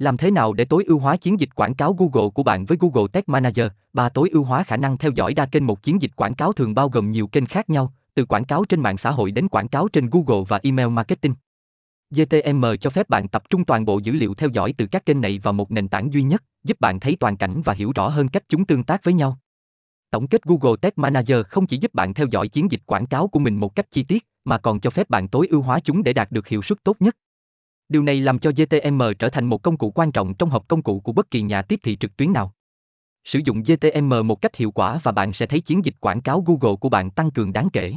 Làm thế nào để tối ưu hóa chiến dịch quảng cáo Google của bạn với Google Tag Manager? Ba Tối ưu hóa khả năng theo dõi đa kênh Một chiến dịch quảng cáo thường bao gồm nhiều kênh khác nhau, từ quảng cáo trên mạng xã hội đến quảng cáo trên Google và email marketing. GTM cho phép bạn tập trung toàn bộ dữ liệu theo dõi từ các kênh này vào một nền tảng duy nhất, giúp bạn thấy toàn cảnh và hiểu rõ hơn cách chúng tương tác với nhau. Tổng kết Google Tag Manager không chỉ giúp bạn theo dõi chiến dịch quảng cáo của mình một cách chi tiết, mà còn cho phép bạn tối ưu hóa chúng để đạt được hiệu suất tốt nhất. Điều này làm cho GTM trở thành một công cụ quan trọng trong hộp công cụ của bất kỳ nhà tiếp thị trực tuyến nào. Sử dụng GTM một cách hiệu quả và bạn sẽ thấy chiến dịch quảng cáo Google của bạn tăng cường đáng kể.